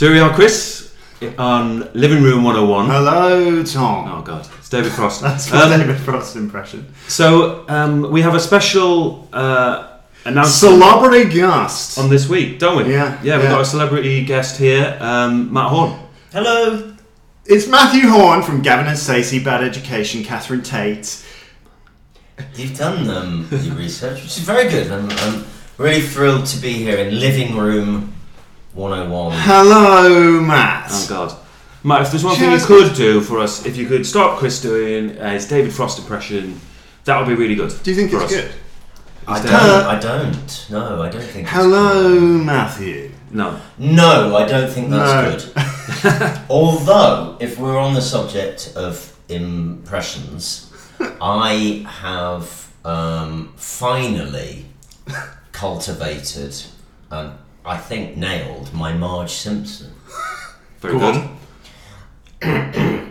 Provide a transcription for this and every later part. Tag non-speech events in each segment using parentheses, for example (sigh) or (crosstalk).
So here we are, Chris, on Living Room 101. Hello, Tom. Oh God, it's David Frost. (laughs) That's my Um, David Frost impression. So um, we have a special uh, announcement Celebrity guest. on this week, don't we? Yeah, Yeah, we've yeah. got a celebrity guest here, um, Matt Horn. Hello. It's Matthew Horn from Gavin and Stacey, Bad Education, Catherine Tate. You've done um, your research, which is very good. I'm, I'm really thrilled to be here in Living Room 101. Hello, Matt. Oh God, Matt, if there's one thing you Cheers. could do for us, if you could stop Chris doing uh, his David Frost impression, that would be really good. Do you think for it's us. good? I don't. I don't. No, I don't think. it's Hello, good. Matthew. No. No, I don't think that's good. (laughs) Although, if we're on the subject of impressions, I have um, finally cultivated and I think nailed my Marge Simpson. (laughs) Very Go good. (clears throat)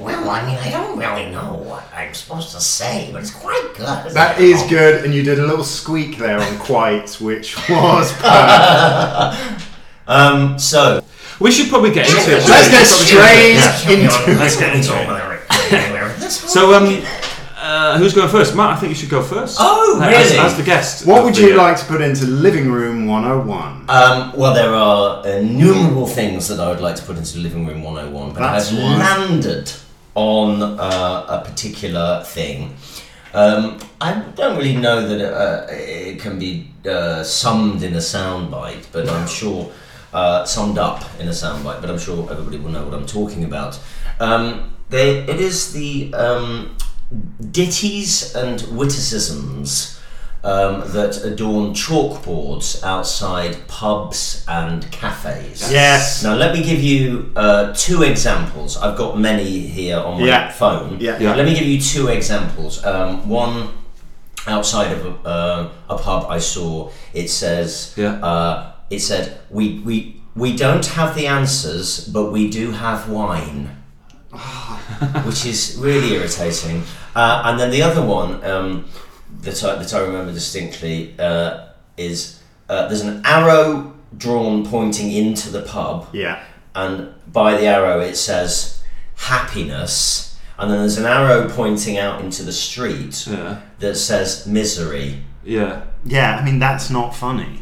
Well, I mean, I don't really know what I'm supposed to say, but it's quite good. That is good, and you did a little squeak there on quite, which (laughs) was perfect. (laughs) Um, so, We should probably get into it. Let's get straight Yeah, into let's it. get into it. So, um, uh, who's going first? Matt, I think you should go first. Oh, as- really? As, the guest. What of would the, you uh, like to put into Living Room 101? um, well, there are innumerable things that I would like to put into Living Room 101, but That's I've one. landed on uh, a particular thing. Um, I don't really know that uh, it can be uh, summed in a soundbite, but I'm sure uh, summed up in a soundbite. But I'm sure everybody will know what I'm talking about. Um, they, it is the um, ditties and witticisms um, that adorn chalkboards outside pubs and cafes. Yes. Now, let me give you uh, two examples. I've got many here on my Yeah. phone. Yeah. Yeah. Let me give you two examples. Um, one outside of a, uh, a pub I saw. It says, Yeah. uh, it said, we, we, we don't have the answers, but we do have wine. Which is really irritating. Uh, and then the other one um, that, I, that I remember distinctly uh, is uh, there's an arrow drawn pointing into the pub Yeah. and by the arrow it says happiness and then there's an arrow pointing out into the street Yeah. that says misery Yeah. Yeah, I mean, that's not funny.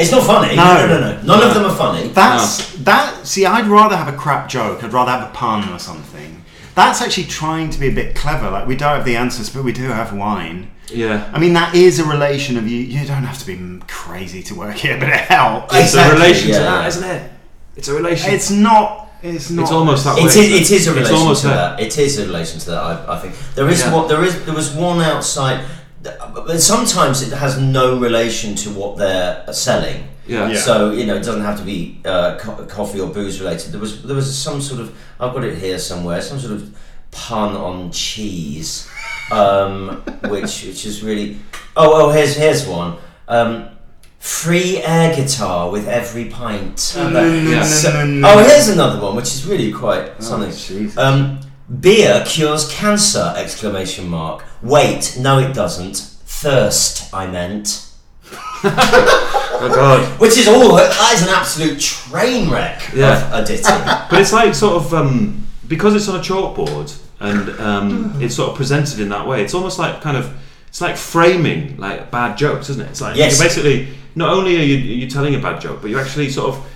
It's not funny No. no no no, none of them are funny That's that. See, I'd rather have a crap joke. I'd rather have a pun or something. That's actually trying to be a bit clever. Like we don't have the answers, but we do have wine. Yeah. I mean, that is a relation of you. You don't have to be crazy to work here, but it helps. It's Exactly, a relation yeah. to that, isn't it? It's a relation. It's not. It's not. It's almost that It way. is, it is a It's relation almost to there. that. It is a relation to that. I, I think there is Yeah. one. There is there was one outside, but sometimes it has no relation to what they're selling. Yeah. Yeah. So you know, it doesn't have to be uh, co- coffee or booze related. There was there was some sort of I've got it here somewhere. Some sort of pun on cheese, um, (laughs) which which is really. Oh oh, here's here's one. Um, free air guitar with every pint. No, no, no, Yeah. no, no, no. Oh, here's another one, which is really quite something. Jesus. Um, beer cures cancer! Exclamation mark. Wait, no, it doesn't. Thirst, I meant. (laughs) Oh God. Which is all. That is an absolute train wreck Yeah. of a ditty. But it's like sort of um, because it's on a chalkboard and um, it's sort of presented in that way. It's almost like kind of it's like framing like bad jokes, isn't it? It's like Yes. you're basically not only are you you telling a bad joke, but you're actually sort of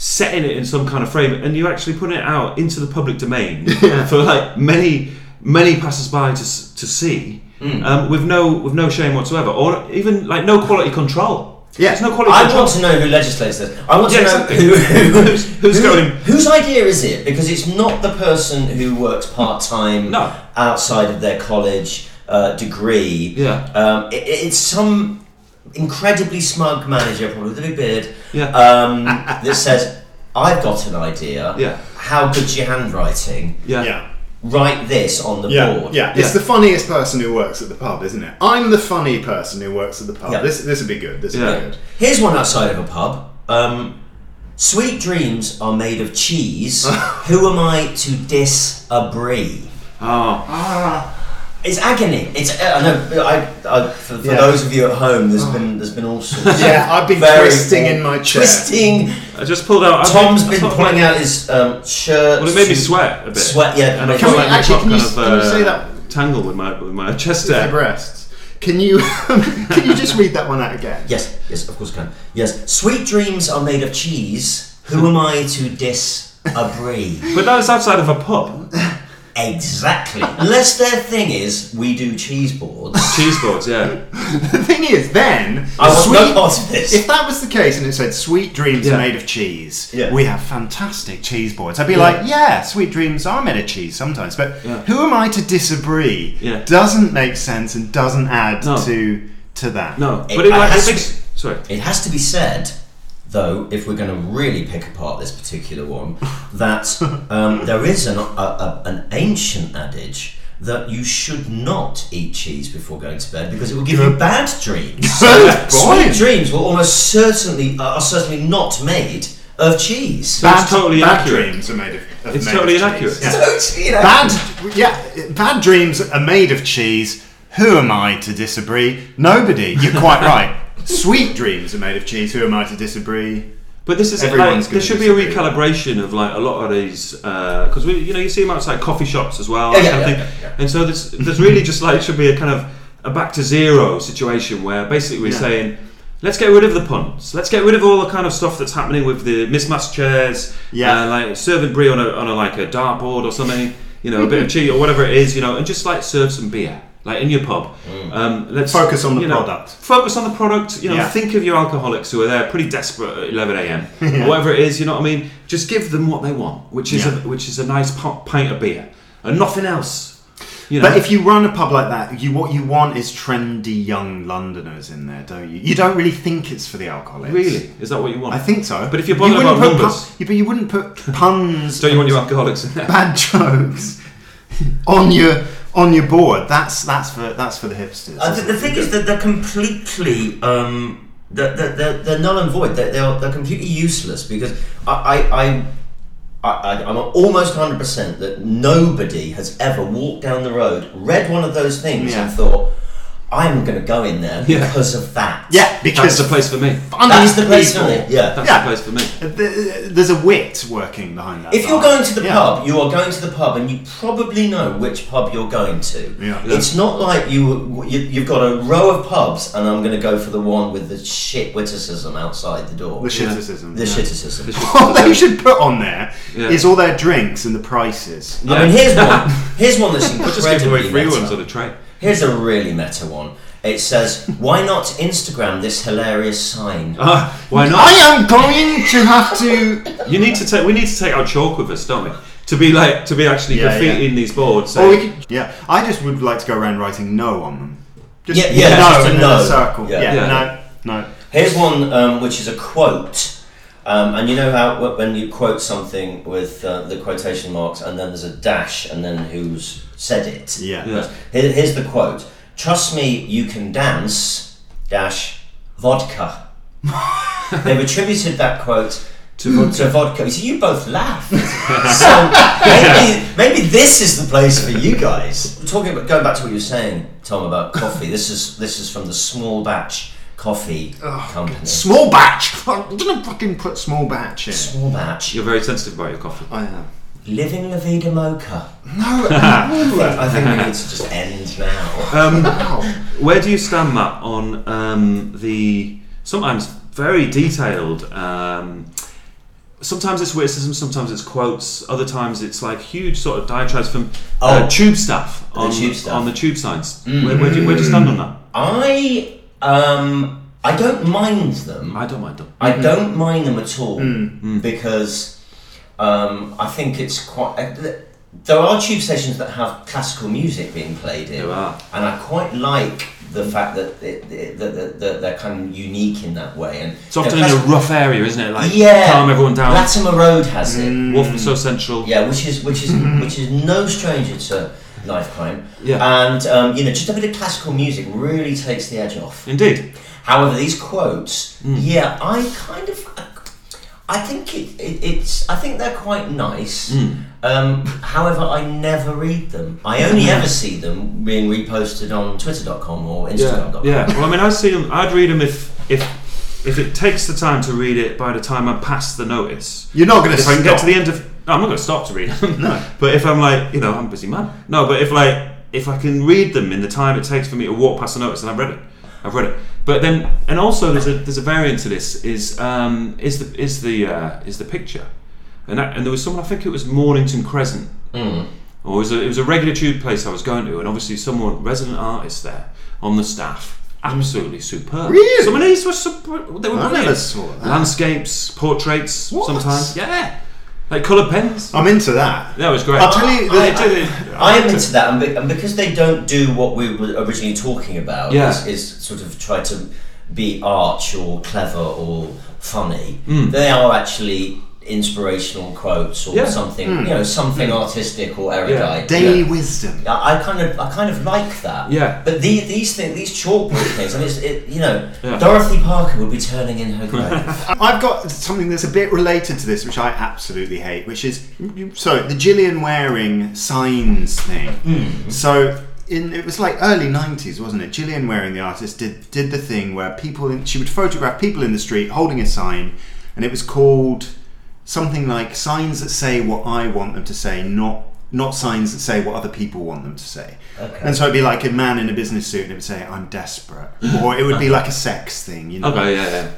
setting it in some kind of frame, and you're actually putting it out into the public domain (laughs) for like many many passers-by to to see. Hmm. Um, with no with no shame whatsoever, or even like no quality control. Yeah. There's no quality I control. want to know who legislates this. I want Yeah, to know exactly. who, (laughs) who, Who's- who's who- going- Whose idea is it? Because it's not the person who works part time No. outside of their college uh, degree. Yeah. Um, it, it's some incredibly smug manager, probably with a big beard, Yeah. um, (laughs) that says, "I've got an idea. Yeah. How good's your handwriting? yeah. yeah. Write this on the Yeah, board." yeah, Yeah. It's the funniest person who works at the pub, isn't it? I'm the funny person who works at the pub. Yeah. This this would be good. This would Yeah. be good. Here's one outside of a pub. Um, Sweet dreams are made of cheese. (laughs) Who am I to diss a? Oh. Ah, It's agony. It's uh, I know. I, I for, for Yeah. those of you at home, there's been there's been all sorts. (laughs) Yeah, I've been twisting in my chair. Twisting. I just pulled out. I Tom's I been thought, pulling out his um, shirt. Well, it made me sweat a bit. Sweat, yeah. And I Can we- like my actually, can you- kind of can you say uh, that? tangle with my with my chest My there. breasts. Can you (laughs) can you just read that one out again? Yes, yes, of course, I can. Yes, sweet dreams are made of cheese. Who am I to diss a brie? But that was outside of a pub. (laughs) Exactly. (laughs) Unless their thing is we do cheese boards. (laughs) Cheese boards, yeah. (laughs) The thing is, then I want no sweet- part of this. If that was the case and it said "sweet dreams Yeah. are made of cheese," Yeah. we have fantastic cheese boards. I'd be like, "Yeah, sweet dreams are made of cheese sometimes," but Yeah. who am I to disagree? Yeah. Doesn't make sense and doesn't add No. to to that. No, It- but it, I like, has it to makes, sorry. It has to be said, though, if we're going to really pick apart this particular one, that um, (laughs) there is an, a, a, an ancient adage that you should not eat cheese before going to bed because it will give you bad dreams. (laughs) Good Sweet dreams will almost certainly uh, are certainly not made of cheese. Bad- It's totally bad inaccurate. dreams are made of. of It's made totally of inaccurate. cheese. Yeah. Totally inaccurate. Bad, yeah, bad dreams are made of cheese. Who am I to disagree? Nobody. You're quite right. Sweet dreams are made of cheese. Who am I to disagree? But this is Everyone's like, there should be a disagree. recalibration of like a lot of these because we you know you see them outside coffee shops as well Yeah, that yeah, kind of yeah, thing. yeah, yeah. and so there's there's really just like should be a kind of a back to zero situation where basically we're Yeah. saying let's get rid of the puns let's get rid of all the kind of stuff that's happening with the mismatched chairs Yeah. uh, like serving brie on a, on a like a dartboard or something you know a bit of cheese or whatever it is you know and just like serve some beer like in your pub um, let's Focus on the you know, product. focus on the product you know Yeah. think of your alcoholics who are there pretty desperate at 11 a.m or (laughs) whatever it is you know what i mean just give them what they want which is Yeah. a, which is a nice pi- pint of beer and nothing else you know But if you run a pub like that, you what you want is trendy young Londoners in there, don't you? You don't really think it's for the alcoholics. really is that what you want I think so. But if you're you bothered wouldn't about put numbers- pun- you- but you wouldn't put (laughs) puns. don't you want your alcoholics in there bad jokes on your on your board? That's that's for that's for the hipsters. Uh, the, the thing is that they're completely um, they're, they're, they're, null and void. They're, they're, they're completely useless because I, I, I, I, I'm almost 100% that nobody has ever walked down the road, read one of those things, Yeah. and thought, I'm going to go in there Yeah. because of that. yeah, because that's because the place for me That's the place for me. Yeah. that's Yeah. the place for me There's a wit working behind that. If you're going to the Yeah. pub, you are going to the pub, and you probably know which pub you're going to. Yeah. It's not like you, you you've got a row of pubs, and I'm going to go for the one with the shit witticism outside the door. the shitticism. The yeah. shitticism. What (laughs) they should put on there is Yeah. all their drinks and the prices. I mean, here's one. Here's one that's We'll (laughs) just give away free ones on a tray Here's a really meta one. It says, "Why not Instagram this hilarious sign?" ah why not I am going to have to. you need to take we need to take our chalk with us don't we to be like to be actually Yeah, graffitiing these boards Or we saying, could, yeah, I just would like to go around writing no on them. Just Yeah, yeah, no just a and then no. a circle. Yeah. Yeah, Yeah. no, no. Here's one um, which is a quote. Um, and you know how wh- when you quote something with uh, the quotation marks and then there's a dash and then who's said it. Yeah. Yeah. Here, here's the quote. Trust me, you can dance. Dash vodka. (laughs) They've attributed that quote to vodka. to vodka. You see, you both laughed. (laughs) so maybe, maybe this is the place for you guys. Talking about going back to what you were saying, Tom, about coffee. This is this is from the Small Batch Coffee Company. Small batch. I'm gonna fucking put small batch in. Small Batch. you're very sensitive about your coffee I am. Living La Vida Mocha. No. (laughs) I think we need to just end now. Um, where do you stand, Matt, on um, the sometimes very detailed? Um, sometimes it's witticism, sometimes it's quotes, other times it's like huge sort of diatribes from uh, Oh. tube staff on tube staff. Mm. on the tube signs. Where, where, do you, where do you stand on that? I um I don't mind them. I don't mind them. I don't mind them at all because um, I think it's quite. Uh, there are tube stations that have classical music being played in, There are. and I quite like the fact that, it, it, that, that, they're kind of unique in that way. And It's often in a rough area, isn't it? Like yeah, calm everyone down. Latimer Road has it. So Central. Yeah, which is which is (laughs) which is no stranger to knife crime. Yeah. and um, you know, just a bit of classical music really takes the edge off. Indeed. However, these quotes, Mm. yeah, I kind of, I think it, it, it's. I think they're quite nice. Hmm. Um, however, I never read them. I only ever see them being reposted on Twitter.com or Yeah, Instagram.com. yeah. Well, I mean, I see them. I'd read them if if if it takes the time to read it by the time I pass the notice. You're not going to If I can get to the end of, no, I'm not going to stop to read them. No. (laughs) But if I'm like, you know, I'm a busy man. No, but if like if I can read them in the time it takes for me to walk past the notice, and I've read it. I've read it. But then, and also there's a there's a variant to this is um, is the is the uh, is the picture, and that, and there was someone I think it was Mornington Crescent, or it was a, it was a regular tube place I was going to, and obviously someone resident artist there on the staff. Absolutely superb. Really? Some of these were super, they were I brilliant. never saw that. Landscapes, portraits, What? sometimes. Yeah, like coloured pens. I'm into that. That was great. I'll tell you, They the- did it. I am into that, and, be, and because they don't do what we were originally talking about, Yeah. is, is sort of try to be arch or clever or funny. Hmm. They are actually inspirational quotes or Yeah. Something, hmm. you know, something hmm. artistic or erudite. Daily wisdom. I, I kind of, I kind of like that. Yeah. But the, these things, these chalkboard things, and it's, it, you know, Yeah. Dorothy Parker would be turning in her (laughs) grave. I've got something that's a bit related to this, which I absolutely hate, which is so the Gillian Wearing signs thing. Hmm. So in it was like early '90s, wasn't it? Gillian Wearing the artist did did the thing where people in, she would photograph people in the street holding a sign, and it was called something like signs that say what I want them to say, not not signs that say what other people want them to say. Okay. And so it'd be like a man in a business suit, and it would say "I'm desperate," mm. or it would be like a sex thing, you know. Okay, yeah, yeah.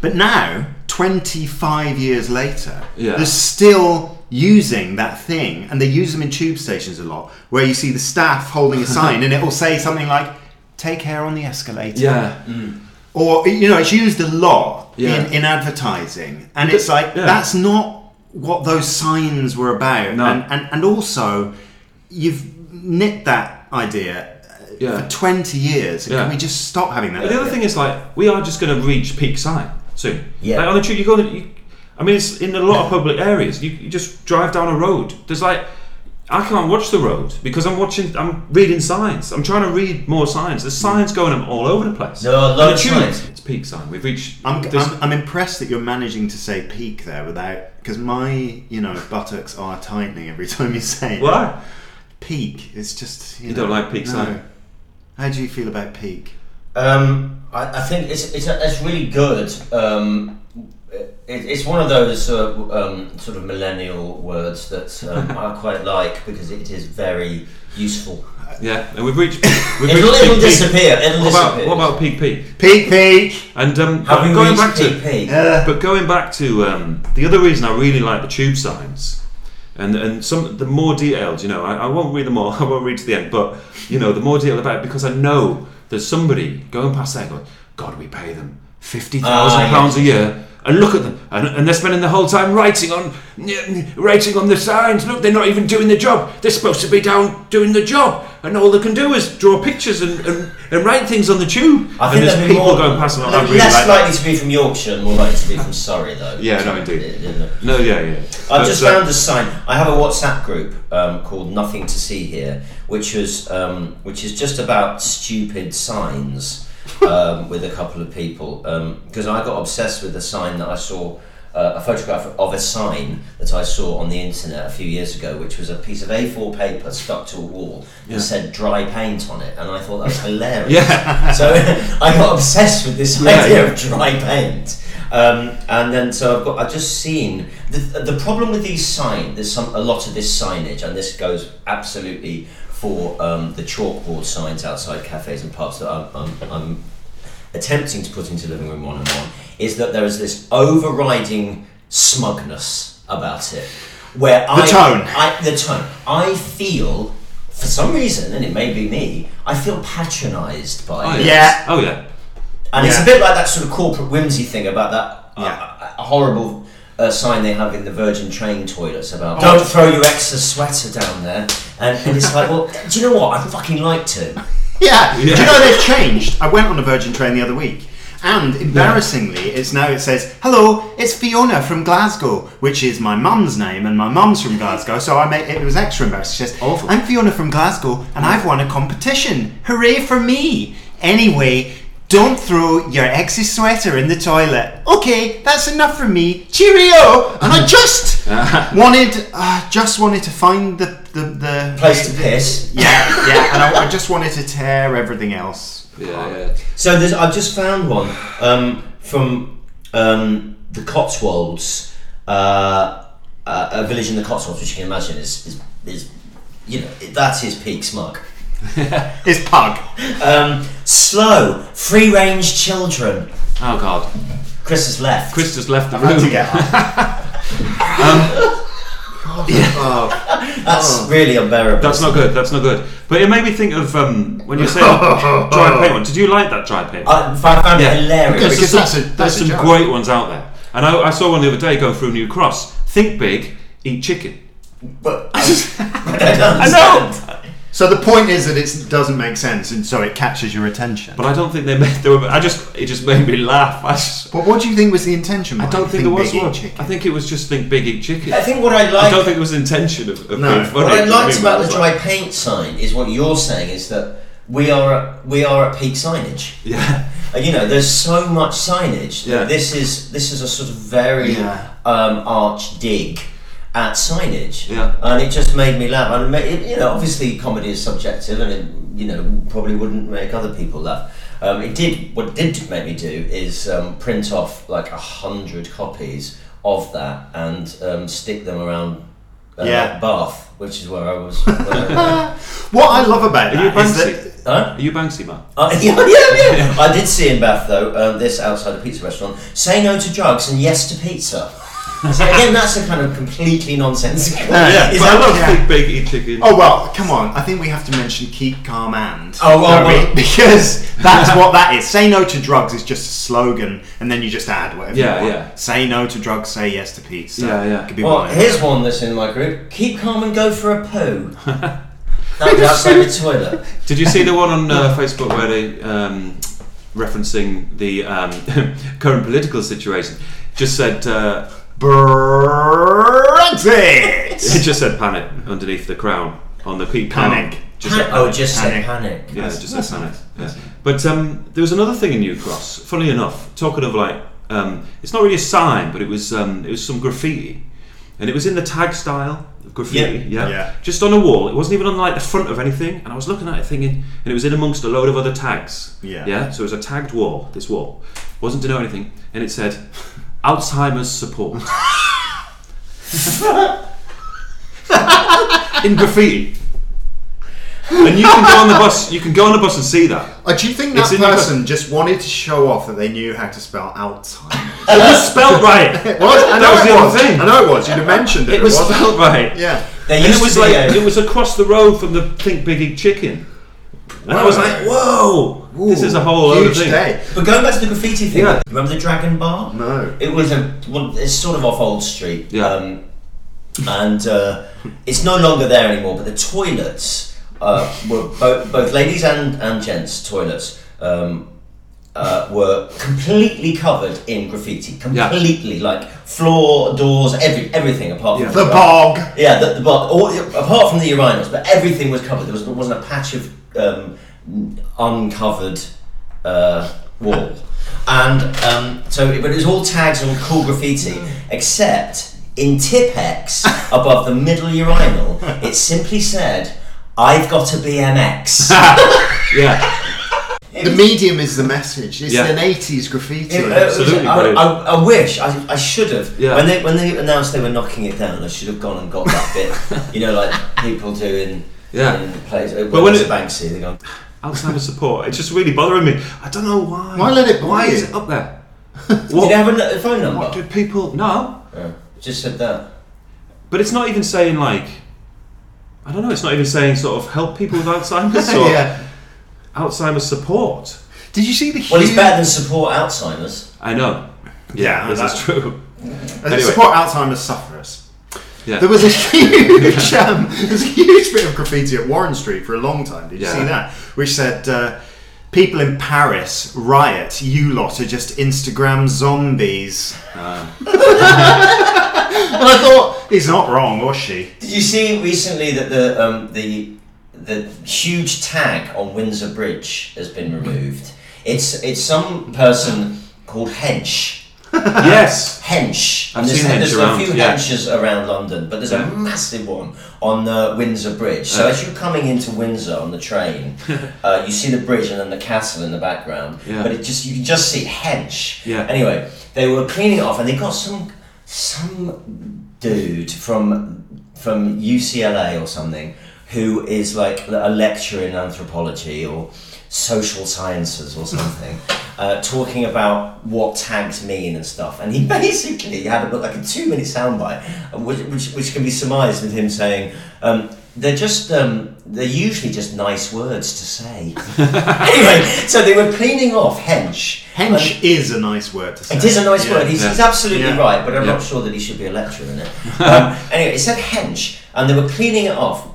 But now, 25 years later, Yeah. they're still using that thing, and they use them in tube stations a lot, where you see the staff holding a sign, (laughs) and it will say something like, "Take care on the escalator," Yeah. Mm. Or you know, it's used a lot Yeah. in, in advertising, and it's like Yeah. that's not what those signs were about, No. and, and and also you've nicked that idea. uh, Yeah. For 20 years, Yeah. can we just stop having that? The other thing is like we are just going to reach peak sign soon. Yeah. Like on the tube, you go. You, I mean, it's in a lot of public areas. You, you just drive down a road. There's like. I can't watch the road because I'm watching. I'm reading signs. I'm trying to read more signs. There's signs going up all over the place. No, are And loads of tube, signs. It's peak sign. We've reached. I'm, I'm, I'm impressed that you're managing to say peak there without because my you know buttocks are tightening every time you say it. Why? peak. It's just you, You know, don't like peak no. sign? How do you feel about peak? Um, I, I think it's it's, a, it's really good. Um, it, it's one of those uh, um, sort of millennial words that um, (laughs) I quite like because it is very useful. Yeah, and we've reached. We've It'll, reached it'll peak, peak. disappear. It'll What about disappear. what about peak peak? Peak, peak. And um, Have going reached back to peak peak? Uh, But going back to um, the other reason I really like the tube signs, and and some the more detailed, you know, I, I won't read them all. (laughs) I won't read to the end, but you know, the more detailed about it because I know there's somebody going past there going, God, we pay them fifty thousand Ah, pounds a year. And look at them, and, and they're spending the whole time writing on, writing on the signs. Look, they're not even doing the job. They're supposed to be down doing the job, and all they can do is draw pictures and, and, and write things on the tube. I and think there's people more, going past, le- really less like that. likely to be from Yorkshire, and more likely to be from Surrey, though. Yeah, no, indeed. It? No, yeah, yeah. I've just uh, found a sign. I have a WhatsApp group um, called Nothing to See Here, which was um, which is just about stupid signs um, with a couple of people. Because I got obsessed with a sign that I saw. Uh, a photograph of a sign that I saw on the internet a few years ago, which was a piece of A4 paper stuck to a wall that said dry paint on it, and I thought that was (laughs) hilarious. Yeah. So (laughs) I got obsessed with this (laughs) Yeah, idea yeah. of dry paint, um, and then so I've got I've just seen the the problem with these signs. There's some a lot of this signage, and this goes absolutely for um, the chalkboard signs outside cafes and pubs that I'm, I'm, I'm attempting to put into living room one and one. Is that there is this overriding smugness about it, where The I, tone. I the tone. I feel. For some reason, and it may be me, I feel patronised by Oh, it. Yeah. Oh yeah. And it's a bit like that sort of corporate whimsy thing about that uh, Yeah. uh, horrible uh, sign they have in the Virgin train toilets about Oh. don't throw your ex's sweater down there. And, and it's like, well, do you know what? I'd fucking like to. (laughs) Yeah. Do you know they've changed? I went on a Virgin train the other week. And embarrassingly, it's now it says, "Hello, it's Fiona from Glasgow," which is my mum's name, and my mum's from Glasgow. So I made it was extra embarrassing. She says, Awful. "I'm Fiona from Glasgow, and I've won a competition. Hooray for me!" Anyway, Don't throw your ex's sweater in the toilet. Okay, that's enough for me. Cheerio! And I just (laughs) wanted, uh, just wanted to find the the, the Place to piss. Yeah, yeah, and I, I just wanted to tear everything else. Yeah, yeah. So there's, I've just found one um, from um, the Cotswolds, uh, uh, a village in the Cotswolds, which you can imagine is, is, is you know, that's his peak smug. (laughs) His pug. Um, slow, free range children. Oh God, Chris has left. Chris just left the I had room. to get up. Oh, (laughs) (laughs) That's really unbearable. That's not good. That's not good. But it made me think of um, when you say dry paint one. Did you like that dry paint? I, I found Yeah. it hilarious. Because there's some, that's a- that's there's a some joke. great ones out there. And I, I saw one the other day going through New Cross. Think big, eat chicken. But I, I don't I know. Understand. So the point is that it doesn't make sense, and so it catches your attention. But I don't think they made. They were, I just it just made me laugh. I, just, But what do you think was the intention? I don't think Think there was one. Chicken? I think it was just think big, eat chicken. I think what I like. I don't think it was the intention of, of No. being funny. What I I liked about the was like- dry paint sign is what you're saying is that we are at, we are at peak signage. Yeah, You know, there's so much signage. that Yeah. This is this is a sort of very Yeah. um, arch dig at signage. Yeah. And it just made me laugh. And it, you know, obviously comedy is subjective, and it you know probably wouldn't make other people laugh. Um, it did. What it did make me do is um, print off like a hundred copies of that and um, stick them around. Uh, Yeah. Bath, which is where I was. (laughs) Where I, What I love about Are you that is Banksy? that huh? Are you Banksy man? Uh, (laughs) yeah, yeah, (laughs) yeah. I did see in Bath though, um, this outside a pizza restaurant, say no to drugs and yes to pizza. So again, that's a kind of completely nonsensical. Yeah, Is but I that- love yeah. think big, eat chicken. Oh well, come on. I think we have to mention keep calm and. Oh, well, don't we? well. because that's what that is. Say no to drugs is just a slogan, and then you just add whatever Yeah, you want. yeah. Say no to drugs. Say yes to pizza. Yeah, yeah. Could be Well, one. here's one that's in my group. Keep calm and go for a poo. (laughs) that was outside the toilet. Did you see the one on uh, Facebook where they um, referencing the um, (laughs) current political situation? Just said uh, Brexit. it just said panic underneath the crown on the keep Panic. Just Pan- said oh, just Panic. said panic. Yeah, That's- just that's said panic. nice. Yeah. But um, there was another thing in New Cross. Funny enough, talking of like, um, it's not really a sign, but it was um, it was some graffiti, and it was in the tag style of graffiti. Yeah. Yeah. Yeah. just on a wall. It wasn't even on like the front of anything. And I was looking at it thinking, and it was in amongst a load of other tags. Yeah. yeah. So it was a tagged wall. This wall wasn't to know anything, and it said Alzheimer's support in graffiti. And you can go on the bus. You can go on the bus and see that. Uh, do you think It's that in your- person just wanted to show off that they knew how to spell Alzheimer's? It was spelled right. (laughs) it was. I That know was it the other was. thing. I know it was. You'd have mentioned it. It was wasn't spelled right. Yeah. There And used it was to like a- it was across the road from the Think Big Eat Chicken, and I was like, "Whoa, this is a whole other huge thing." day. But going back to the graffiti thing, Yeah. remember the Dragon Bar? No. It was a well, it's sort of off Old Street, Yeah. um, and uh, it's no longer there anymore. But the toilets uh, were both both ladies and and gents toilets. Um, uh, were completely covered in graffiti, Yeah. completely like floor, doors, every everything apart from Yeah. The uri- bog. Yeah, the, the bog, all, apart from the urinals, but everything was covered. There was, there wasn't a patch of um, uncovered uh, wall, and um, so but it was all tags and cool graffiti, except in Tipp-Ex (laughs) above the middle urinal, it simply said, "I've got a BMX." (laughs) Yeah, The medium is the message. It's Yeah. an 80s graffiti. It- it was- Absolutely, I, but I, I wish I, I should have Yeah. when they when they announced they were knocking it down. I should have gone and got that bit. (laughs) You know, like people do in Yeah. in plays. But when when it- it's Banksy, they go. Alzheimer's support. It's just really bothering me. I don't know why. Why let it Why bother is it up there? (laughs) Did What, you have a, n- phone number? what do people? No, Yeah, just said that. but it's not even saying like. I don't know. It's not even saying sort of help people with Alzheimer's (laughs) or yeah. Alzheimer's support. Did you see the huge... Well, it's better than support Alzheimer's. I know. Yeah, this that- is true. (laughs) Uh, Anyway. Support Alzheimer's sufferers. Yeah. There was a (laughs) huge, um, there was a huge bit of graffiti at Warren Street for a long time. Did you Yeah. see that? Which said, uh, "People in Paris riot. You lot are just Instagram zombies." Uh, (laughs) And I thought he's not wrong, was she? Did you see recently that the um, the the huge tag on Windsor Bridge has been removed? It's it's some person called Hench. Yes. Hench. I've And there's, seen Hench there's around, a few yeah. Henches around London, but there's Yeah. a massive one on the Windsor Bridge. So Yeah. as you're coming into Windsor on the train, (laughs) uh, you see the bridge and then the castle in the background. Yeah. But it just you can just see Hench. Yeah. Anyway, they were cleaning it off, and they got some some dude from from UCLA or something who is like a lecturer in anthropology or social sciences or something, (laughs) uh, talking about what tags mean and stuff. And he (laughs) basically had a, like a two minute soundbite, which, which, which can be surmised with him saying, um, they're just, um, they're usually just nice words to say. (laughs) anyway, so they were cleaning off hench. Hench is a nice word to say. It is a nice Yeah. word. He's, Yeah. he's absolutely Yeah. right, but I'm Yeah. not sure that he should be a lecturer in it. Um, anyway, it said hench, and they were cleaning it off.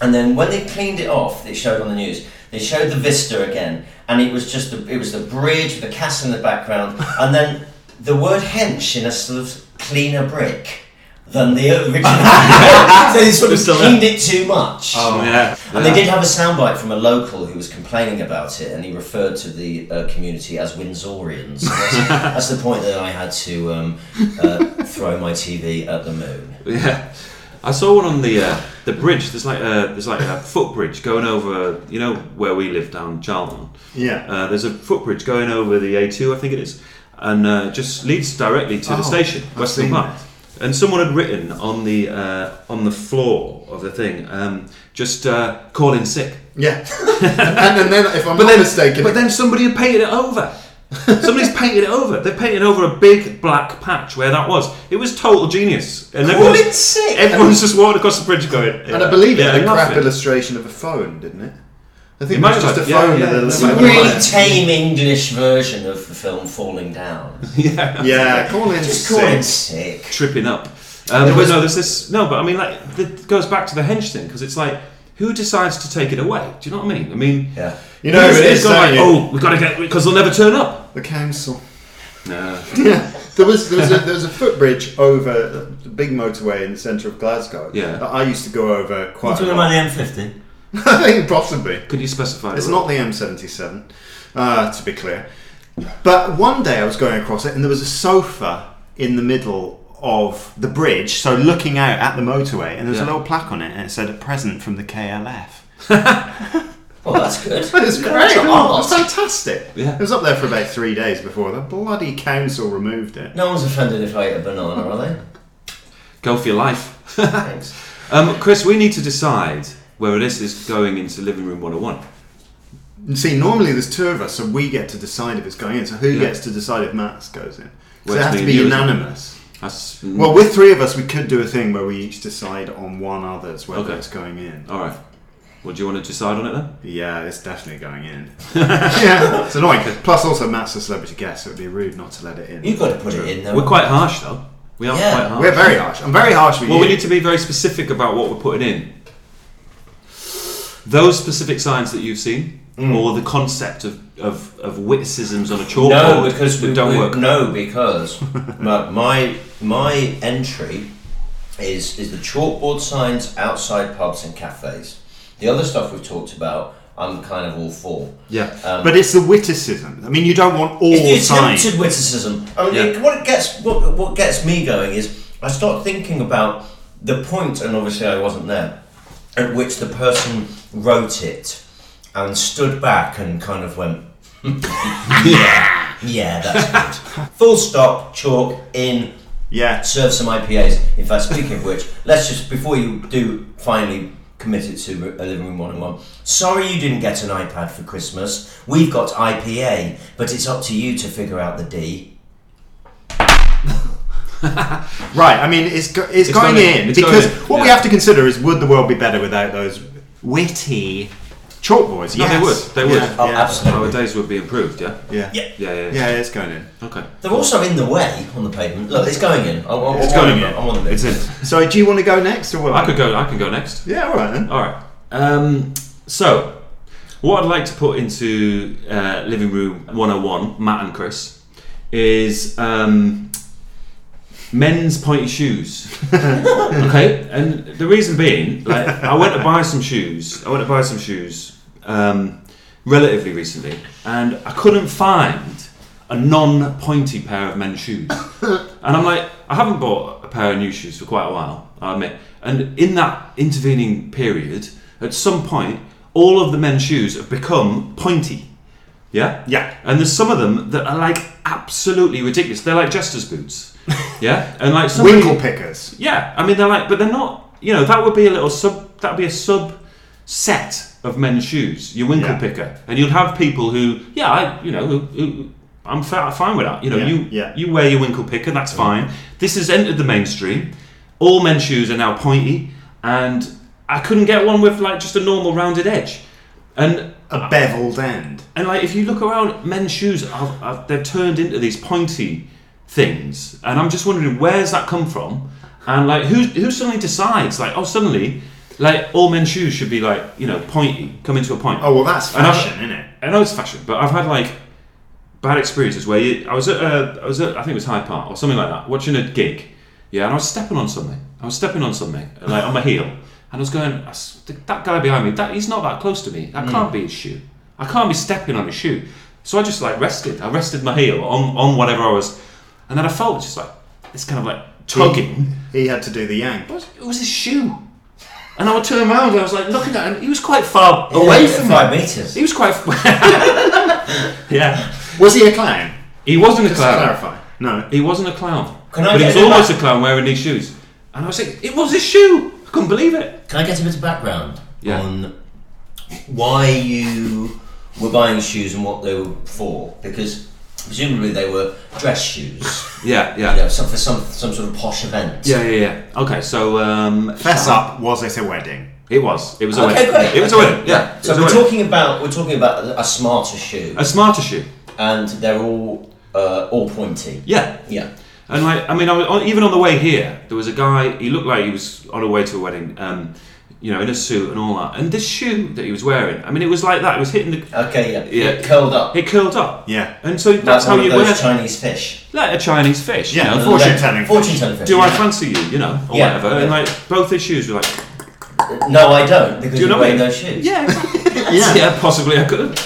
And then when they cleaned it off, it showed on the news. They showed the vista again, and it was just the, it was the bridge, the castle in the background, and then the word hench in a sort of cleaner brick than the original. (laughs) so they sort of Still cleaned it too much. Oh, yeah. And they did have a soundbite from a local who was complaining about it, and he referred to the uh, community as Windsorians. (laughs) That's, that's the point that I had to um, uh, throw my TV at the moon. Yeah, I saw one on the uh, the bridge. There's like a there's like a footbridge going over. You know where we live down Charlton. Yeah. Uh, there's a footbridge going over the A2, I think it is, and uh, just leads directly to Oh, the station, I've Westcombe Park. And someone had written on the uh, on the floor of the thing, um, just uh, call in sick. Yeah. (laughs) and, and then, if I'm But not then, mistaken, but then somebody had painted it over. Somebody's painted it over. They painted over a big black patch where that was. It was total genius. And Call everyone's, it sick. everyone's just walking across the bridge going. and I believe it yeah, had a crap laughing. illustration of a phone, didn't it? I think It it, might was have just a phone yeah, yeah, it's a It's a little really light. tame English version of the film Falling Down. (laughs) yeah. Yeah, call in Just call it sick. sick. tripping up. Um, There but was- no, there's this. No, but I mean, like, it goes back to the hench thing because it's like, who decides to take it away? Do you know what I mean? I mean, Yeah. You know, who's- it it's don't like, you? oh, we've got to get because they'll never turn up. The council. No. (laughs) Yeah, there was there was a, there was a footbridge over the big motorway in the centre of Glasgow. Yeah. that I used to go over quite. a the. M50? (laughs) I think possibly. Could you specify? It's not the M77, uh, to be clear. But one day I was going across it, and there was a sofa in the middle of the bridge, so looking out at the motorway, and there was Yeah. a little plaque on it, and it said "A present from the KLF." (laughs) Well, that's good. (laughs) It was great. That's It was fantastic. Yeah. It was up there for about three days before the bloody council removed it. No one's offended if I eat a banana, are they? Go for your life. Thanks. (laughs) Um, Chris, we need to decide whether this is going into living room 101. And see, normally there's two of us, so we get to decide if it's going in. So who Yeah. gets to decide if Max goes in? So Well, it it's has me to and be you, isn't it? unanimous. That's, Well, with three of us, we could do a thing where we each decide on one other's whether Okay. it's going in. all right. Well, do you want to decide on it then? Yeah, it's definitely going in. (laughs) yeah, it's annoying. Plus, also Matt's a celebrity guest, so it'd be rude not to let it in. You've got to put it in, though. We're quite harsh though. We are Yeah. quite harsh. We're very harsh. I'm very harsh with you. Well, you. we need to be very specific about what we're putting in. Those specific signs that you've seen, mm. or the concept of, of, of witticisms on a chalkboard No, because that we don't we- work. No, because (laughs) my, my my entry is is the chalkboard signs outside pubs and cafes. The other stuff we've talked about, I'm kind of all for. Yeah. Um, but it's the witticism. I mean, you don't want all it's the signs. attempted witticism. I mean, Yeah. it- what it gets what, what gets me going is I start thinking about the point, and obviously I wasn't there, at which the person wrote it and stood back and kind of went, (laughs) yeah, yeah, that's good. Full stop, chalk in. Yeah. Serve some IPAs. In fact, speaking of which, let's just before you do finally commit it to a living room one on one. Sorry you didn't get an iPad for Christmas. We've got IPA, but it's up to you to figure out the D. (laughs) Right. I mean, it's go- it's, It's going, going in. in It's because going in. what we have to consider is would the world be better without those witty chalkboards? No, yes. they would. They would. Yeah, Oh, yeah, absolutely. Our days would be improved, yeah? Yeah. Yeah. Yeah, yeah. Yeah, it's going in. Okay. They're also in the way on the pavement. Look, it's going in. I, I, It's I want going in. I want them in. It's in. So, do you want to go next or what? I could go I can go next. Yeah, all right then. All right. Um, so, what I'd like to put into uh, Living Room 101, Matt and Chris, is um, men's pointy shoes. (laughs) okay, and the reason being, like, I went to buy some shoes. I went to buy some shoes um, relatively recently, and I couldn't find a non-pointy pair of men's shoes. (coughs) and I'm like, I haven't bought a pair of new shoes for quite a while, I admit. And in that intervening period, at some point, all of the men's shoes have become pointy. Yeah? Yeah. And there's some of them that are like absolutely ridiculous. They're like jester's boots. (laughs) Yeah? And like somebody, Winkle pickers. Yeah, I mean they're like, but they're not. You know, that would be a little sub. That would be a sub set of men's shoes. Your winkle Yeah. picker, and you'll have people who, yeah, I, you know, who, who, I'm fa- fine with that. You know, Yeah, you yeah. you wear your winkle picker, that's fine. This has entered the mainstream. All men's shoes are now pointy, and I couldn't get one with like just a normal rounded edge. And A beveled end. and like, if you look around, men's shoes, have, have, they've turned into these pointy things, and I'm just wondering where's that come from, and like, who who suddenly decides like, oh, suddenly, like all men's shoes should be like, you know, pointy, come into a point. Oh well, that's fashion, isn't it? I know it's fashion, but I've had like bad experiences where you, I was at, uh, I was at, I think it was Hyde Park or something like that, watching a gig, yeah, and I was stepping on something. I was stepping on something, like on my heel, and I was going, that guy behind me, that he's not that close to me. That can't be his shoe. I can't be stepping on his shoe. So I just like rested. I rested my heel on, on whatever I was, and then I felt just like this kind of like tugging. He had to do the yank. But it was his shoe. And I would turn around and I was like looking at him. He was quite far away Yeah, from five me. meters. He was quite. (laughs) yeah. Was he a clown? He wasn't a Just to clown. clarify. No. He wasn't a clown. Can I but he was a almost back- a clown wearing these shoes. And I was like, it was his shoe. I couldn't believe it. Can I get a bit of background Yeah. on why you were buying shoes and what they were for? Because presumably they were dress shoes, (laughs) Yeah, you yeah. know, some, for some some sort of posh event. Yeah, yeah, yeah. Okay, so um, Fess up. Was it a wedding? It was. It was a Okay, wedding. great. It was a okay, wedding. Yeah. it So was a we're wedding. talking about we're talking about a smarter shoe, a smarter shoe. and they're all uh, all pointy. Yeah. Yeah. And like, I mean, I was on, even on the way here, there was a guy. He looked like he was on a way to a wedding. Um, you know, in a suit and all that. And this shoe that he was wearing, I mean, it was like that. It was hitting the. Okay. Yeah. Yeah. It curled up. It curled up. Yeah. And so Like that's how one of you those wear Chinese fish. like a Chinese fish. Yeah, You know? fortune Like- telling. Fortune telling fish. Do I fancy you? You know, or Yeah, whatever. And like both his shoes were like. No, I don't because Do you you're know what I wearing mean? those shoes. Yeah. Exactly. (laughs) Yeah. yeah, possibly I could.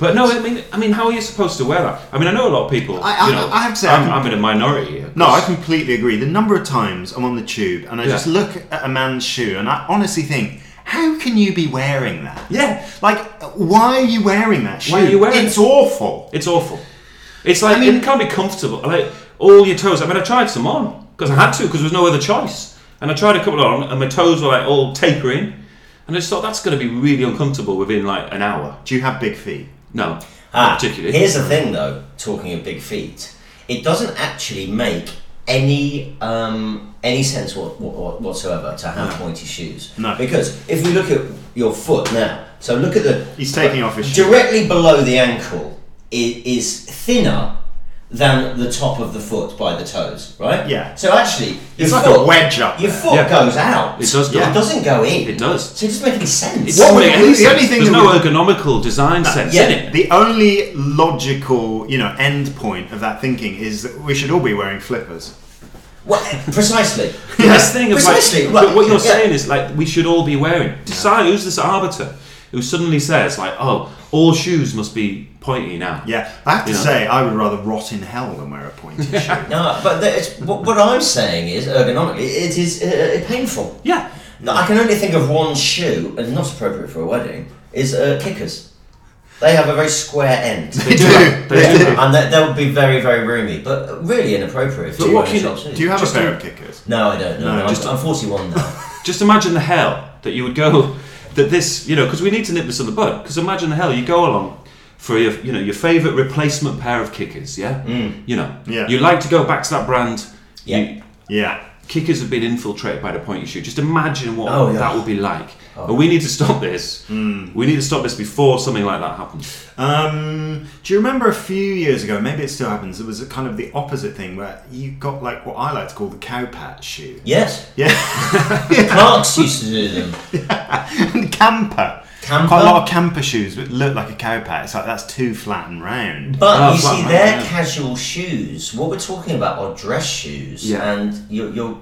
But no, I mean, I mean, how are you supposed to wear that? I mean, I know a lot of people. I- I- you know, I have to say, I'm, I'm in a minority here. No, I completely agree. The number of times I'm on the tube and I Yeah. just look at a man's shoe and I honestly think, how can you be wearing that? Yeah, Like, why are you wearing that shoe? Why are you wearing It's it? awful. it's awful. It's like I mean- it can't be comfortable. Like all your toes. I mean, I tried some on because I had to because there was no other choice. And I tried a couple on, and my toes were like all tapering. And I just thought that's going to be really uncomfortable within like an hour. Do you have big feet? No, Ah, particularly. Here's the thing, though. Talking of big feet, it doesn't actually make any um, any sense what, what, whatsoever to have pointy shoes. No. Because if we look at your foot now, so look at the He's taking off his shoe. directly below the ankle i- is thinner than the top of the foot by the toes, right? Yeah. So actually, It's your like a foot- wedge up Your foot Yeah. goes out. It does go It out. doesn't go in. It does. So it doesn't make any sense. It What doesn't would- make the only thing There's no would- ergonomical design sense Yeah, in it. the only logical, you know, end point of that thinking is that we should all be wearing flippers. Well, precisely. (laughs) This thing of Precisely, like, right, what you're yeah. saying is like we should all be wearing. Decide who's this arbiter who suddenly says like, oh, all shoes must be pointy now. Yeah, I have to You know. say, I would rather rot in hell than wear a pointed (laughs) shoe. No, but it's, what, what I'm saying is ergonomically, it is uh, painful. Yeah. No, I can only think of one shoe, and not appropriate for a wedding, is uh, kickers. They have a very square end. They do. that. (laughs) They do. and that, that would be very, very roomy, but really inappropriate for But you what wearing can- short. Do you have Just a pair a- of kickers? No, I don't. No, No, no, just- I'm, I'm 41 now. (laughs) Just imagine the hell that you would go. That this, you know, because we need to nip this in the bud. Because imagine the hell you go along for your, you know, your favourite replacement pair of kickers. Yeah. You know. Yeah. You like to go back to that brand. Yeah. You, Yeah. kickers have been infiltrated by the pointy shoe. Just imagine what Oh, yeah. that would be like. But we need to stop this. Hmm. We need to stop this before something like that happens. Um, do you remember a few years ago? Maybe it still happens. It was a kind of the opposite thing where you got like what I like to call the cow patch shoe. Yes, Yeah, (laughs) Clarks used to do them. (laughs) and camper. Camper? Quite a lot of camper shoes that look like a cow patch. It's like that's too flat and round. But Oh, you see, man, they're yeah. casual shoes. What we're talking about are dress shoes, Yeah. and you're, you're.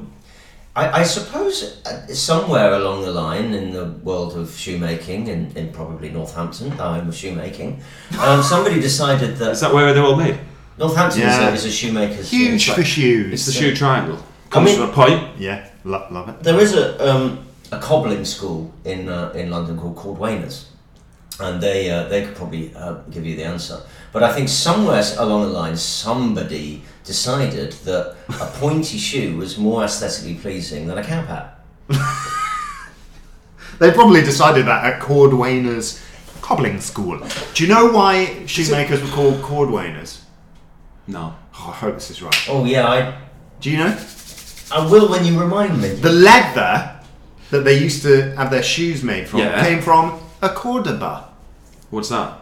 I, I suppose uh, somewhere along the line in the world of shoemaking, in, in probably Northampton, the home of shoemaking, um, somebody decided that. Is that that where they're all made? Northampton Yeah. is, a, is a shoemaker's. Huge it's for shoes. It's the shoe triangle. Comes mean- from a point. yeah, lo- love it. There is a um, a cobbling school in uh, in London called Cordwainers, and they uh, they could probably uh, give you the answer. But I think somewhere along the line, somebody decided that a pointy (laughs) shoe was more aesthetically pleasing than a cap hat. (laughs) They probably decided that at Cordwainer's cobbling school. Do you know why shoemakers were called Cordwainers? No. Oh, I hope this is right. Oh yeah, I Do you know? I will when you remind me. The leather that they used to have their shoes made from Yeah. came from a Cordoba. What's that?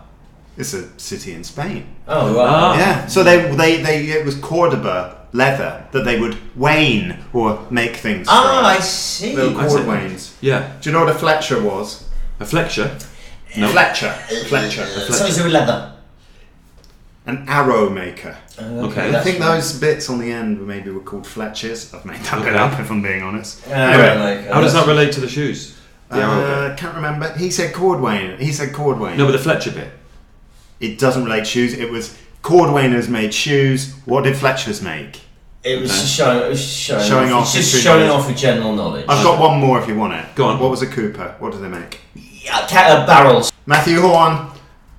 It's a city in Spain. Oh right. Ah. Yeah. So they, they, they it was Cordoba leather that they would wane or make things Ah, I from. see. Little That's it. cord wains. Yeah. Do you know what a Fletcher was? A flexure. No. Fletcher. Fletcher. Something to do with leather. An arrow maker. Okay. I think right. those bits on the end maybe were called Fletchers. I've made that bit Okay. up if I'm being honest. Arrow maker, How does that relate to the shoes? The arrow bit. Uh, can't remember. He said Cordwainer. He said Cordwainer. No, but the Fletcher bit. it doesn't relate to shoes. It was Cordwainers made shoes. What did Fletchers make? It was Okay. just showing, it was showing, Showing off. off It's just showing knowledge. off with general knowledge. I've got one more if you want it. Go on. What was a Cooper? What did they make? Yeah, ca- uh, barrels. Matthew Horn.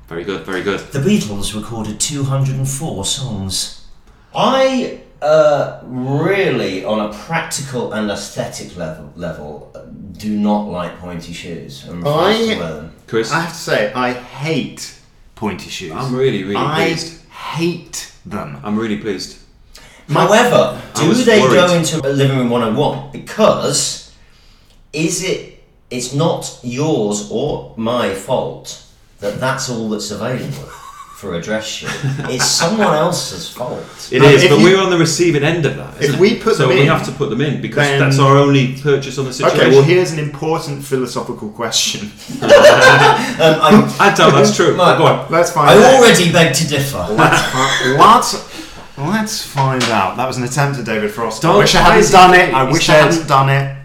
Very good, very good. The Beatles recorded 204 songs. I uh, really, on a practical and aesthetic level, level, uh, do not like pointy shoes and refuse I- to wear them. Chris? I have to say, I hate pointy shoes. I'm really, really I pleased. hate them. I'm really pleased. However, do was they go into a living room 101? Because is it? It's not yours or my fault that that's all that's available for a dress shoe. It's (laughs) someone else's fault. It No, is, but you- we're on the receiving end of that. isn't If we put so them we in, have to put them in because then- that's our only purchase on the situation. Okay, well, here's an important philosophical question. (laughs) (laughs) Um, I, I doubt that's true. Right. Go on. Let's find I out. already beg to differ. Let's, let's find out. That was an attempt at David Frost. I Don't wish I hadn't done it. I wish I hadn't done it.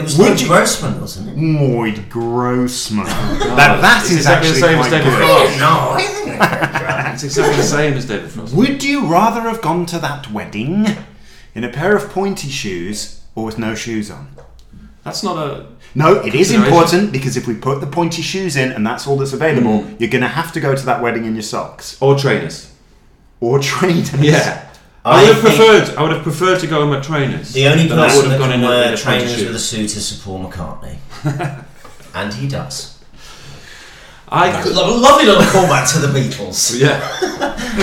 It was Would Lloyd you- Grossman, wasn't it? Lloyd Grossman. (laughs) that, that It's is exactly the actually same as quite David good. Frost. No, I think It's exactly the same as David Frost. Would you rather have gone to that wedding in a pair of pointy shoes or with no shoes on? That's not a. No, it is Consideration. important because if we put the pointy shoes in and that's all that's available, Hmm. you're going to have to go to that wedding in your socks Or trainers. or (laughs) trainers. Yeah. I I would have preferred. I would have preferred to go in my trainers. The only than I would person have that gone can in a- wear in a trainers with a suit is Sir Paul McCartney. (laughs) and he does. I could. Lo- Lovely little callback to the Beatles. (laughs) Yeah.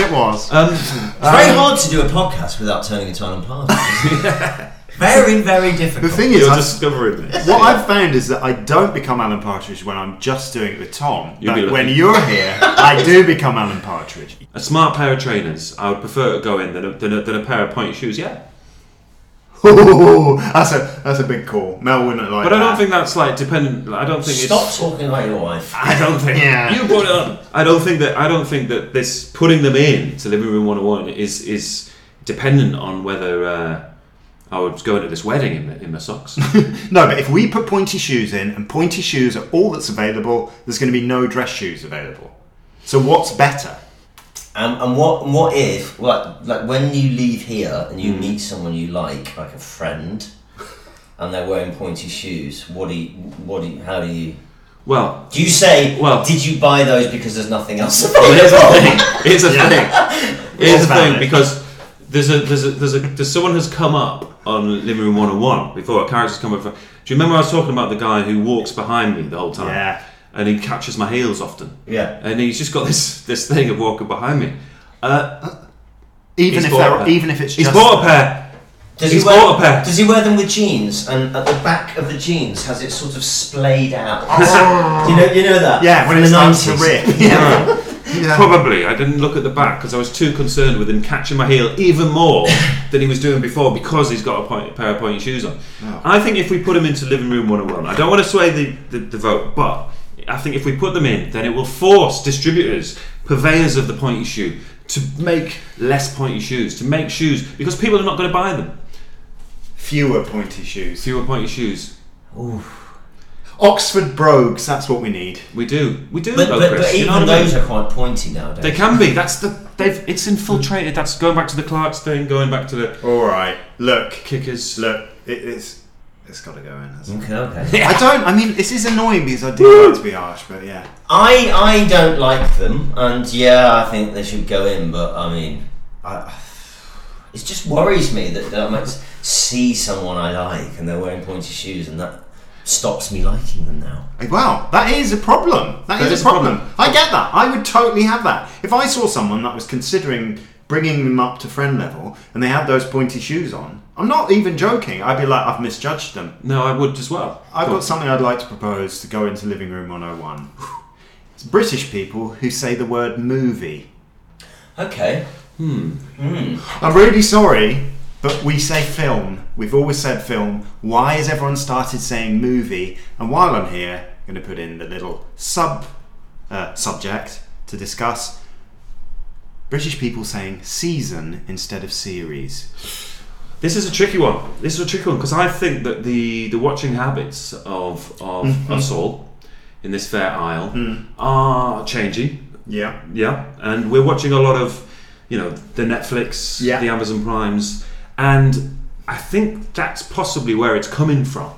It was. Um, It's very hard to do a podcast without turning into Alan Partridge. (laughs) very, very difficult. the thing is, you're I- discovering this. what I've found is that I don't become Alan Partridge when I'm just doing it with Tom. You'll be But when lucky. you're here, I do become Alan Partridge. A smart pair of trainers. I would prefer to go in than a, than a, than a pair of pointy shoes. Yeah. Ooh, that's a that's a big call. Mel wouldn't like But I don't think that's like dependent. I don't think Stop it's. talking about your wife. I don't think. Yeah. You brought it up. I don't think that. I don't think that this putting them in to living room 101 is is dependent on whether uh, I was going to this wedding in, the, in my socks. (laughs) No, but if we put pointy shoes in and pointy shoes are all that's available, there's going to be no dress shoes available. So what's better? Um, and what what if like like when you leave here and Hmm. you meet someone you like, like a friend, and they're wearing pointy shoes? What do you what do you, how do you well, do you say? Well- did you buy those because there's nothing else Well, here's the available? thing. Here's the (laughs) thing. Here's the thing because there's a there's a there's a there's someone has come up on Living Room 101 before a character's come up. Do you remember I was talking about the guy who walks behind me the whole time? Yeah. And he catches my heels often. Yeah. And he's just got this this thing of walking behind me. Uh, Even if they're even if it's he's just bought a pair. Does He's he wear, bought a pair. Does he wear them with jeans and at the back of the jeans has it sort of splayed out? (laughs) you know, you know that. yeah, when From it the to 90s. rip. (laughs) Yeah. Yeah. Probably. I didn't look at the back because I was too concerned with him catching my heel even more (laughs) than he was doing before because he's got a, point, a pair of pointy shoes on. Oh. I think if we put him into living room 101, I don't want to sway the, the, the vote, but I think if we put them in, then it will force distributors, purveyors of the pointy shoe, to make less pointy shoes, to make shoes because people are not going to buy them. Fewer pointy shoes. Fewer pointy shoes. Oxford brogues. That's what we need. We do. We do. But, though, but, Chris, but you know even what I mean? those are quite pointy nowadays. They can be. That's the. They've. It's infiltrated. That's going back to the Clarks thing. Going back to the All right. Look. Kickers. Look. It, it's. It's got to go in. hasn't it? Okay, okay. (laughs) I don't. I mean, this is annoying because I do like to be harsh, but yeah. I I don't like them, and yeah, I think they should go in. But I mean, I, it just worries me that, that I might see someone I like and they're wearing pointy shoes, and that stops me liking them now. Wow, that is a problem. That that is, is a problem. problem. I get that. I would totally have that. If I saw someone that was considering bringing them up to friend level and they had those pointy shoes on, I'm not even joking. I'd be like, I've misjudged them. No, I would as well. I've Go got on. something I'd like to propose to go into Living Room 101. It's British people who say the word movie. Okay. Hmm. I'm really sorry, but we say film. We've always said film. Why has everyone started saying movie? And while I'm here, I'm going to put in the little sub uh, subject to discuss British people saying season instead of series. This is a tricky one. This is a tricky one because I think that the the watching habits of of Mm-hmm. us all in this fair isle Mm. are changing. Yeah. Yeah, and we're watching a lot of, you know, the Netflix, Yeah. the Amazon Primes, and I think that's possibly where it's coming from.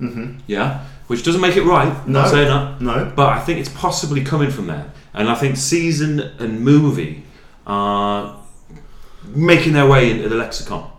Mm-hmm. Yeah, which doesn't make it right. I'm No. not saying that, No. but I think it's possibly coming from there. And I think season and movie are making their way into the lexicon.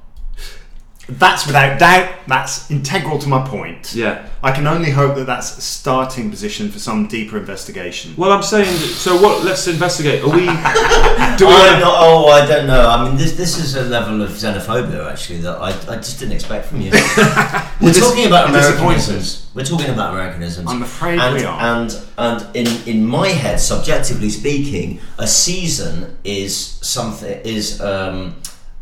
That's without doubt. That's integral to my point. Yeah. I can only hope that that's a starting position for some deeper investigation. Well, I'm saying. So what? Let's investigate. Are we? (laughs) do we? I'm not, oh, I don't know. I mean, this this is a level of xenophobia actually that I, I just didn't expect from you. (laughs) We're dis- talking about. Americanisms. We're talking about Americanisms. I'm afraid and, we are. And and in in my head, subjectively speaking, a season is something is um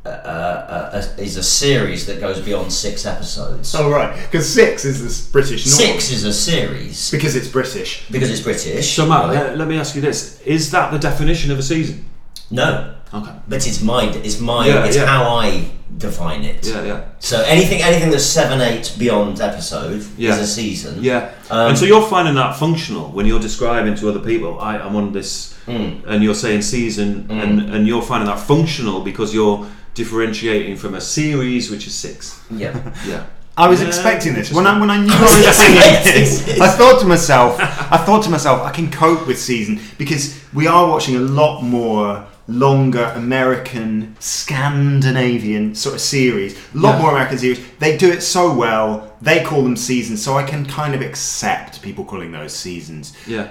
uh, uh, uh, is a series that goes beyond six episodes. Oh right, because six is this British norm. Six is a series because it's British. because it's British. So Matt, right? let, let me ask you this: Is that the definition of a season? no, Okay. but it's my it's my Yeah, it's yeah. how I define it. Yeah, yeah, So anything anything that's seven eight beyond episode Yeah. is a season. yeah. Um, and so you're finding that functional when you're describing to other people, I, I'm on this, Mm. and you're saying season, and, and you're finding that functional because you're differentiating from a series which is six. Yeah. (laughs) Yeah. I was Yeah, expecting this when I when I knew (laughs) I was saying this. I thought to myself, I thought to myself, I can cope with season because we are watching a lot more longer American Scandinavian sort of series, a lot Yeah. more American series. They do it so well. They call them seasons, so I can kind of accept people calling those seasons. Yeah.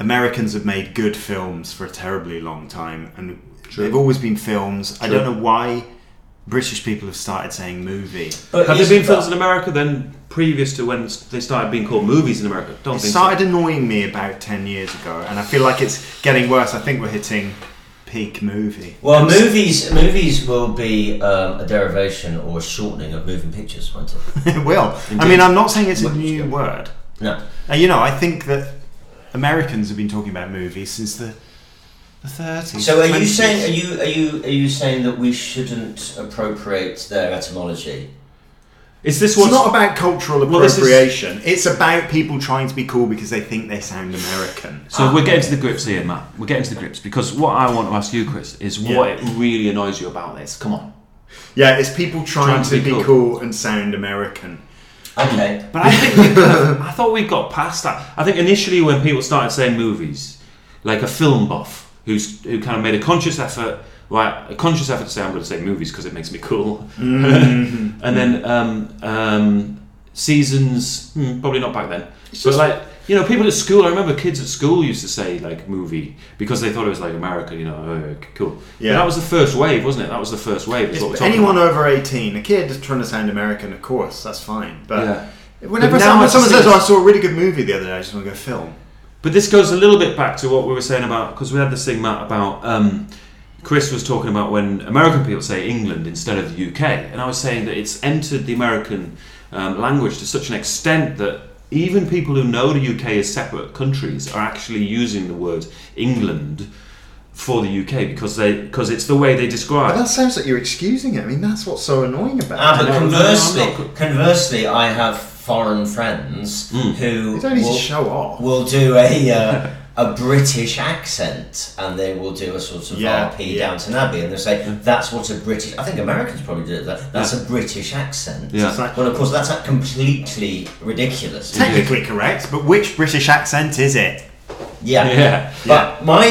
Americans have made good films for a terribly long time, and True. they've always been films. I don't know why British people have started saying movie. But Have there is been that- films in America then previous to when they started being called movies in America? Don't It think started annoying me about 10 years ago, and I feel like it's getting worse. I think we're hitting peak movie. Well, movies movies will be um, a derivation or a shortening of moving pictures, won't it? (laughs) it will. I mean, I'm not saying it's a new word. No. And, you know, I think that Americans have been talking about movies since the, the 30s. So are you saying are you are you are you saying that we shouldn't appropriate their etymology? Is this It's not about cultural Well, is- appropriation. It's about people trying to be cool because they think they sound American. So we're getting to the grips here, Matt. We're getting to the grips because what I want to ask you, Chris, is what Yeah. it really annoys you about this. Come on. Yeah, it's people trying, Trying to, to be be cool. cool. and sound American. Okay. (laughs) But I think we kind of, I thought we got past that. I think initially when people started saying movies, like a film buff who's who kind of made a conscious effort, right, a conscious effort to say I'm going to say movies because it makes me cool, Mm-hmm. (laughs) and then um, um, seasons, hmm, probably not back then, but like. You know, people at school. I remember kids at school used to say like movie because they thought it was like America. You know, oh, cool. Yeah. That was the first wave, wasn't it? That was the first wave. Is what we're It's talking anyone about. over 18, a kid trying to sound American, of course, that's fine. But Yeah. whenever someone, someone says, oh, I saw a really good movie the other day, I just want to go film. But this goes a little bit back to what we were saying about because we had this thing, Matt, about um, Chris was talking about when American people say England instead of the UK, and I was saying that it's entered the American um, language to such an extent that even people who know the UK as separate countries are actually using the word England for the UK because they because it's the way they describe. But that sounds like you're excusing it. I mean, that's what's so annoying about Ah, it. but no, no, conversely, conversely, I have foreign friends who You don't need will, to show off. will do a uh, (laughs) a British accent, and they will do a sort of Yeah, RP yeah. Downton Abbey, and they'll say that's what a British. I think Americans probably do that. That's a British accent. Yeah. It's like- Well, of course, that's completely ridiculous. Technically correct, but which British accent is it? Yeah. Yeah. But my,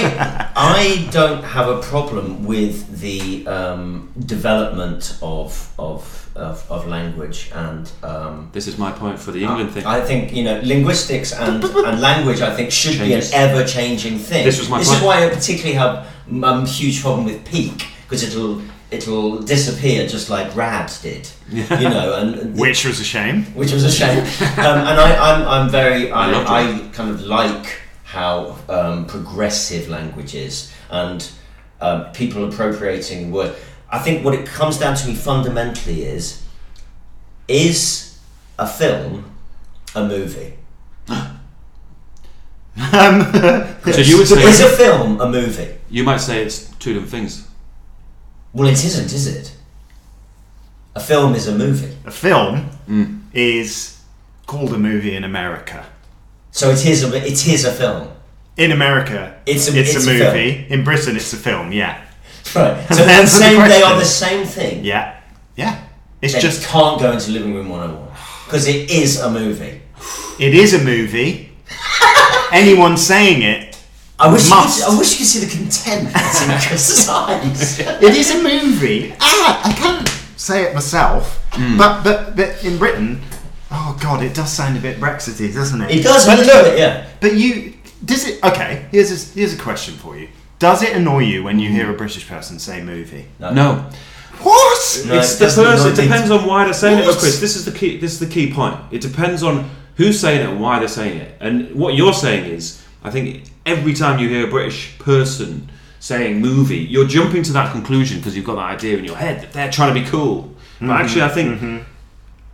I don't have a problem with the um, development of of of, of language and. Um, This is my point for the England thing. I think you know linguistics and, and language. I think should Changes. be an ever-changing thing. This was my This point. is why I particularly have um, huge problem with peak because it'll it'll disappear just like rad did. (laughs) You know, and Which was a shame. which was a shame. um, and I, I'm, I'm very, I, love I, kind of like how um, progressive language is and um, people appropriating word. I think what it comes down to me fundamentally is is a film a movie? (laughs) so you would Is a film a movie? you might say it's two different things. Well, it isn't, is it? A film is a movie. A film is called a movie in America. So it is a, it is a film. In America, It's a- it's, it's a movie. In Britain, it's a film. Yeah, Right. (laughs) So the same, they are the same thing. yeah, yeah. It's They just can't go into living room 101 because it is a movie. it is a movie. (laughs) Anyone saying it, I wish, Must. You could, I wish you could see the contempt that's (laughs) in Chris's eyes. it is a movie. Ah, I can't say it myself, Hmm. but, but but in Britain, oh god, it does sound a bit Brexity, doesn't it? It does a But little look, bit, yeah. But you does it? Okay, here's a, here's a question for you. Does it annoy you when you hear a British person say movie? No, What? No, it's it the person. It depends on why they're saying it, What? though, Chris. This is the key. This is the key point. It depends on who's saying it and why they're saying it. And what you're saying is, I think every time you hear a British person saying movie, you're jumping to that conclusion because you've got that idea in your head that they're trying to be cool. But mm-hmm. actually, I think. Mm-hmm.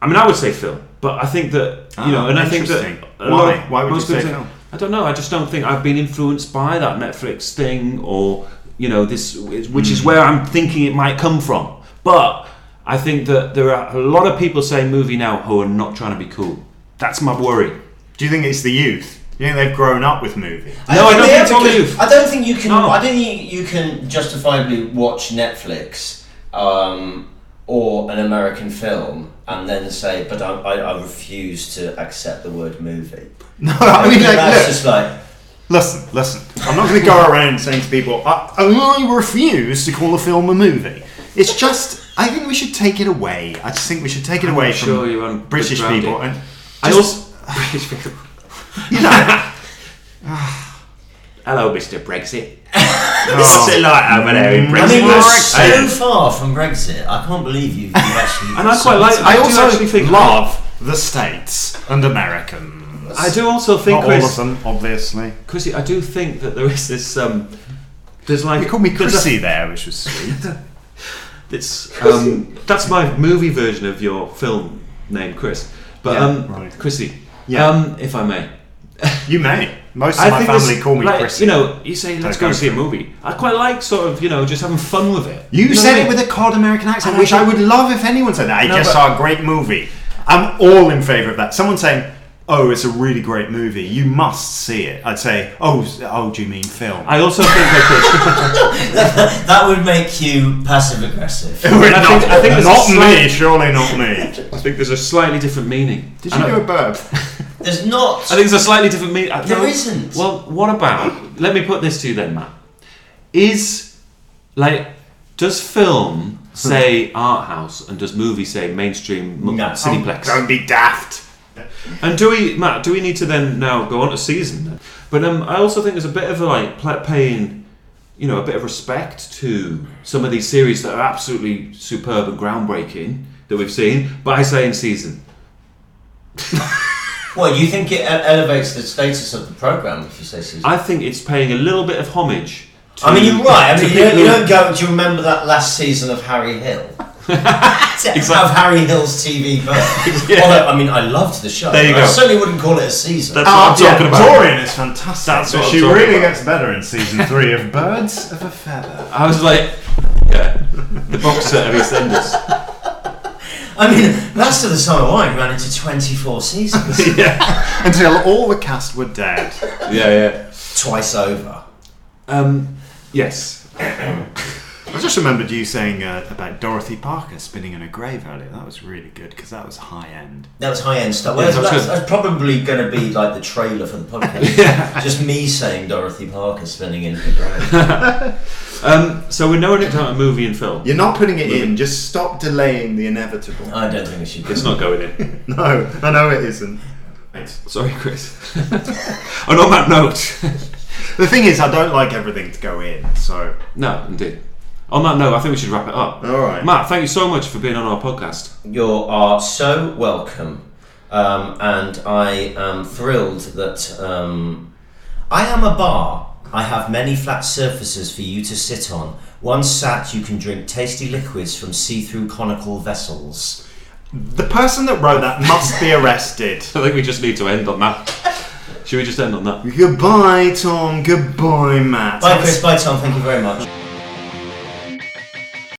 I mean, I would say film, but I think that you know, Ah, and I think that interesting. a lot Why? of- Why would you say people? I don't know. I just don't think I've been influenced by that Netflix thing, or you know, this, which is where I'm thinking it might come from. But I think that there are a lot of people saying movie now who are not trying to be cool. That's my worry. Do you think it's the youth? Do you think they've grown up with movies? No, I don't think it's all youth. I don't think you can. No. I don't think you can justifiably watch Netflix um, or an American film and then say, "But I, I, I refuse to accept the word movie." (laughs) No, I mean, like, that's look, just like listen, listen. I'm not going to go around saying to people, I, I refuse to call a film a movie. It's just, I think we should take it away. I just think we should take it I'm away not from sure you're on British people. here. And I just, also British people. (laughs) you know, (laughs) Hello, Mr. Brexit. Oh, Sit like over there in I Brexit. mean, we're Brexit. so far from Brexit. I can't believe you've, you've (laughs) actually. And I quite like. I, I, also actually think love the States and Americans. I do also think, Not all of them, obviously. Chrissy, I do think that there is this. Um, there's like You called me there's a- Chrissy there, which was sweet. (laughs) It's um, that's my movie version of your film name, Chris. But Yeah, um, right. Chrissy, Yeah. um, if I may, you may. Most of I my think family this, call me like, Chrissy. You know, you say let's go go see a movie. I quite like sort of you know just having fun with it. You know said it mean? with a cod American accent, And which I think- would love if anyone said that. I No, just saw a great movie. I'm all in favour of that. Someone saying, "Oh, it's a really great movie. You must see it." I'd say, "Oh, oh, do you mean film?" I also think that (laughs) that would make you passive aggressive. (laughs) not, I think- I think not slight- me, surely not me. I think there's a slightly different meaning. Did you I- do a burp? There's not. I think there's a slightly different meaning. There isn't. Well, what about? Let me put this to you then, Matt. Is like, does film hmm. say art house and does movie say mainstream mu- No. cineplex? Don't be daft. And do we, Matt? Do we need to then now go on to season? Then? But um, I also think there's a bit of a like paying, you know, a bit of respect to some of these series that are absolutely superb and groundbreaking that we've seen by saying season. (laughs) Well, you think it elevates the status of the program if you say season? I think it's paying a little bit of homage. To, I mean, you're right. I mean, you you don't go. Do you remember that last season of Harry Hill? Have Harry Hill's TV Burp. (laughs) Yeah. Although, I mean, I loved the show. There you I go. certainly wouldn't call it a season. That's what I'm talking about. Dorien is fantastic. That's but what I'm she really about. gets better in season three of Birds of a Feather. (laughs) I was like, yeah, the box set of EastEnders. (laughs) I mean, Last of the Summer Wine ran into 24 seasons. yeah, Until all the cast were dead. yeah, yeah. Twice over. Um, yes. I just remembered you saying uh, about Dorothy Parker spinning in a grave earlier. That was really good because that was high end. That was high end stuff. Yeah, Well, that's that's, that's probably going to be like the trailer for the podcast. (laughs) Just me saying Dorothy Parker spinning in the grave. (laughs) Um, so we're narrowing it down to movie and film. You're not putting it in. Just stop delaying the inevitable. I don't think we should. It's not going in. (laughs) No, I know it isn't. Sorry, Chris. and on that note, The thing is, I don't like everything to go in. So, no, indeed. On that note, I think we should wrap it up. all right. Matt, thank you so much for being on our podcast. You are so welcome, um, and I am thrilled that um, I am a bar. I have many flat surfaces for you to sit on. Once sat, you can drink tasty liquids from see-through conical vessels. The person that wrote that must be arrested. (laughs) I think we just need to end on that. Should we just end on that? Goodbye, Tom. Goodbye, Matt. Bye, Chris. Bye, Tom. Thank you very much.